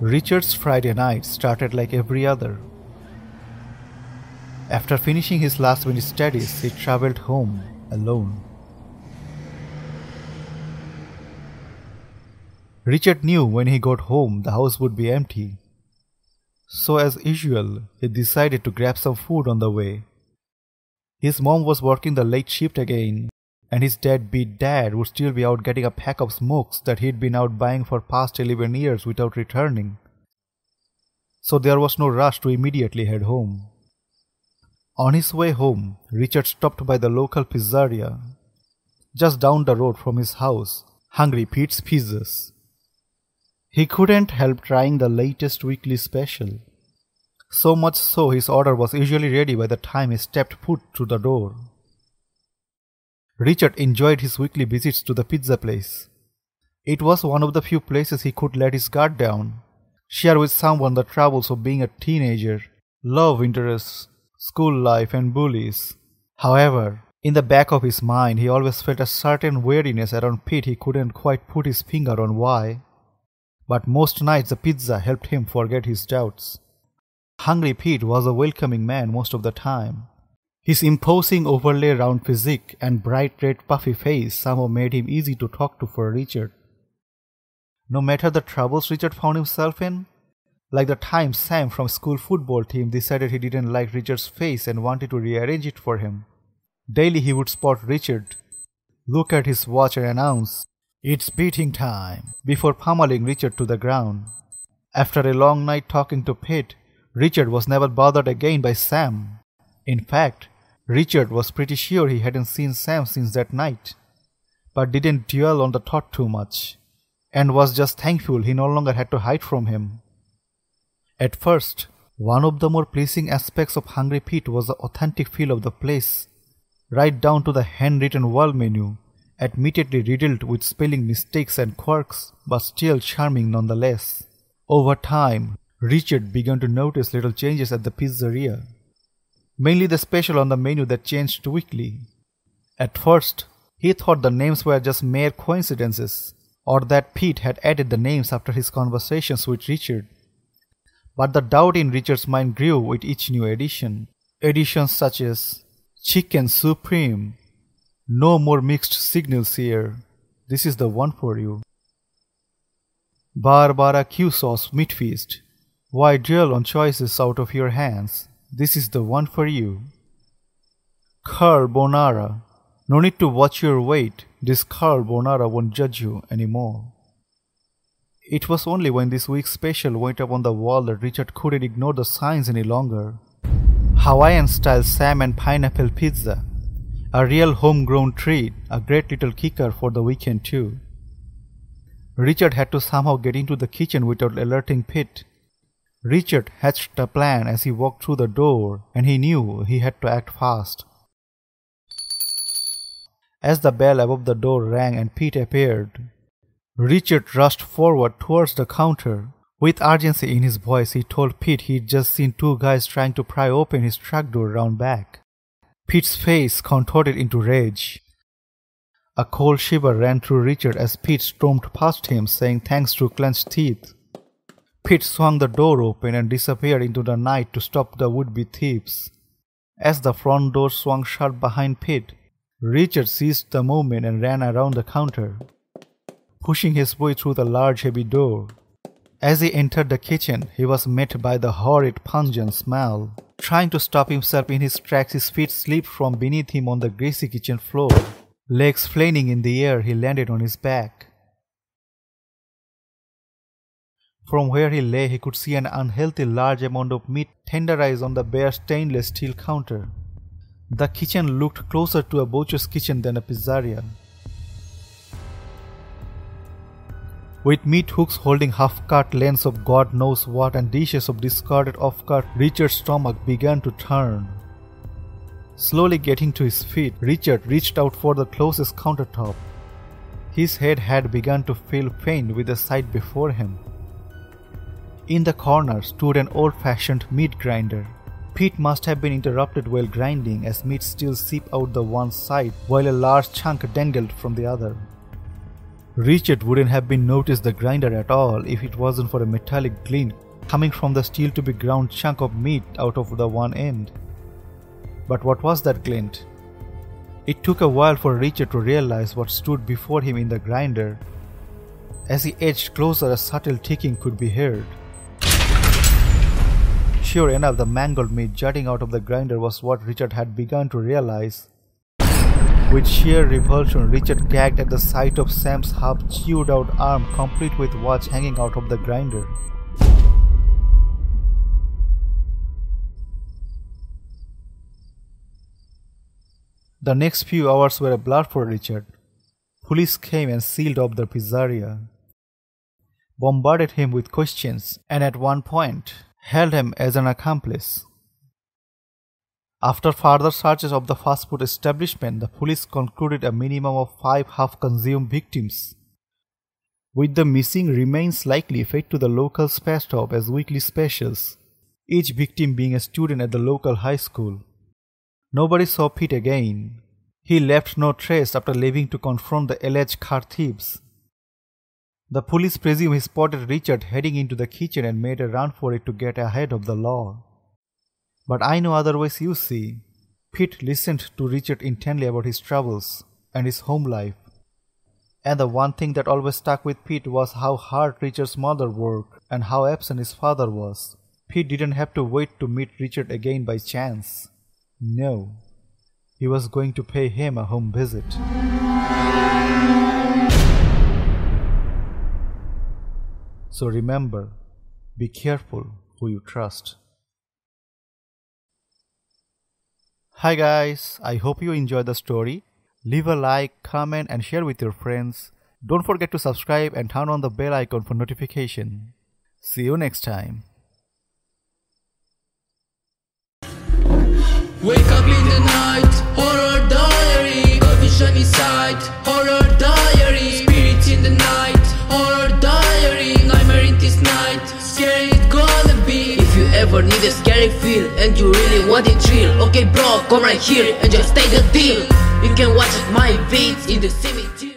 Richard's Friday night started like every other. After finishing his last minute studies, he traveled home alone. Richard knew when he got home the house would be empty. So, as usual, he decided to grab some food on the way. His mom was working the late shift again, and his deadbeat dad would still be out getting a pack of smokes that he'd been out buying for past 11 years without returning. So there was no rush to immediately head home. On his way home, Richard stopped by the local pizzeria, just down the road from his house, Hungry Pete's Pizzas. He couldn't help trying the latest weekly special. So much so his order was usually ready by the time he stepped foot through the door. Richard enjoyed his weekly visits to the pizza place. It was one of the few places he could let his guard down, share with someone the troubles of being a teenager, love interests, school life, and bullies. However, in the back of his mind, he always felt a certain weariness around Pete he couldn't quite put his finger on why. But most nights the pizza helped him forget his doubts. Hungry Pete was a welcoming man most of the time. His imposing overlay round physique and bright red puffy face somehow made him easy to talk to for Richard. No matter the troubles Richard found himself in, like the time Sam from school football team decided he didn't like Richard's face and wanted to rearrange it for him. Daily he would spot Richard, look at his watch and announce, It's beating time, before pummeling Richard to the ground. After a long night talking to Pete, Richard was never bothered again by Sam. In fact, Richard was pretty sure he hadn't seen Sam since that night, but didn't dwell on the thought too much, and was just thankful he no longer had to hide from him. At first, one of the more pleasing aspects of Hungry Pete was the authentic feel of the place, right down to the handwritten wall menu, admittedly riddled with spelling mistakes and quirks, but still charming nonetheless. Over time, Richard began to notice little changes at the pizzeria mainly the special on the menu that changed weekly. At first, he thought the names were just mere coincidences, or that Pete had added the names after his conversations with Richard. But the doubt in Richard's mind grew with each new addition. Additions such as Chicken Supreme, No more mixed signals here, this is the one for you. Barbara Q Sauce Meat Feast, why drill on choices out of your hands? This is the one for you. Carbonara. No need to watch your weight. This carbonara won't judge you anymore. It was only when this week's special went up on the wall that Richard couldn't ignore the signs any longer. Hawaiian style salmon pineapple pizza. A real homegrown treat, a great little kicker for the weekend too. Richard had to somehow get into the kitchen without alerting Pete. Richard hatched a plan as he walked through the door, and he knew he had to act fast. As the bell above the door rang and Pete appeared, Richard rushed forward towards the counter. With urgency in his voice, he told Pete he'd just seen two guys trying to pry open his truck door round back. Pete's face contorted into rage. A cold shiver ran through Richard as Pete stormed past him, saying thanks through clenched teeth. Pete swung the door open and disappeared into the night to stop the would be thieves. As the front door swung shut behind Pete, Richard seized the moment and ran around the counter, pushing his way through the large heavy door. As he entered the kitchen, he was met by the horrid pungent smell. Trying to stop himself in his tracks, his feet slipped from beneath him on the greasy kitchen floor. Legs flailing in the air, he landed on his back. From where he lay, he could see an unhealthy large amount of meat tenderized on the bare stainless steel counter. The kitchen looked closer to a butcher's kitchen than a pizzeria. With meat hooks holding half cut lengths of God knows what and dishes of discarded off cut, Richard's stomach began to turn. Slowly getting to his feet, Richard reached out for the closest countertop. His head had begun to feel faint with the sight before him. In the corner stood an old fashioned meat grinder. Pete must have been interrupted while grinding as meat still seeped out the one side while a large chunk dangled from the other. Richard wouldn't have been noticed the grinder at all if it wasn't for a metallic glint coming from the steel to be ground chunk of meat out of the one end. But what was that glint? It took a while for Richard to realize what stood before him in the grinder. As he edged closer, a subtle ticking could be heard. Sure enough, the mangled meat jutting out of the grinder was what Richard had begun to realize. With sheer revulsion, Richard gagged at the sight of Sam's half chewed out arm, complete with watch hanging out of the grinder. The next few hours were a blur for Richard. Police came and sealed up the pizzeria, bombarded him with questions, and at one point held him as an accomplice. After further searches of the fast food establishment, the police concluded a minimum of five half consumed victims, with the missing remains likely fed to the local spare stop as weekly specials, each victim being a student at the local high school. Nobody saw Pete again. He left no trace after leaving to confront the alleged car thieves. The police presume he spotted Richard heading into the kitchen and made a run for it to get ahead of the law. But I know otherwise, you see. Pete listened to Richard intently about his troubles and his home life. And the one thing that always stuck with Pete was how hard Richard's mother worked and how absent his father was. Pete didn't have to wait to meet Richard again by chance. No, he was going to pay him a home visit. So remember, be careful who you trust. Hi guys, I hope you enjoyed the story. Leave a like, comment, and share with your friends. Don't forget to subscribe and turn on the bell icon for notification. See you next time. Wake up in the night, horror diary, vision inside, horror diary, If you ever need a scary feel and you really want it real, okay bro, come right here and just take the deal. You can watch my beats in the cemetery.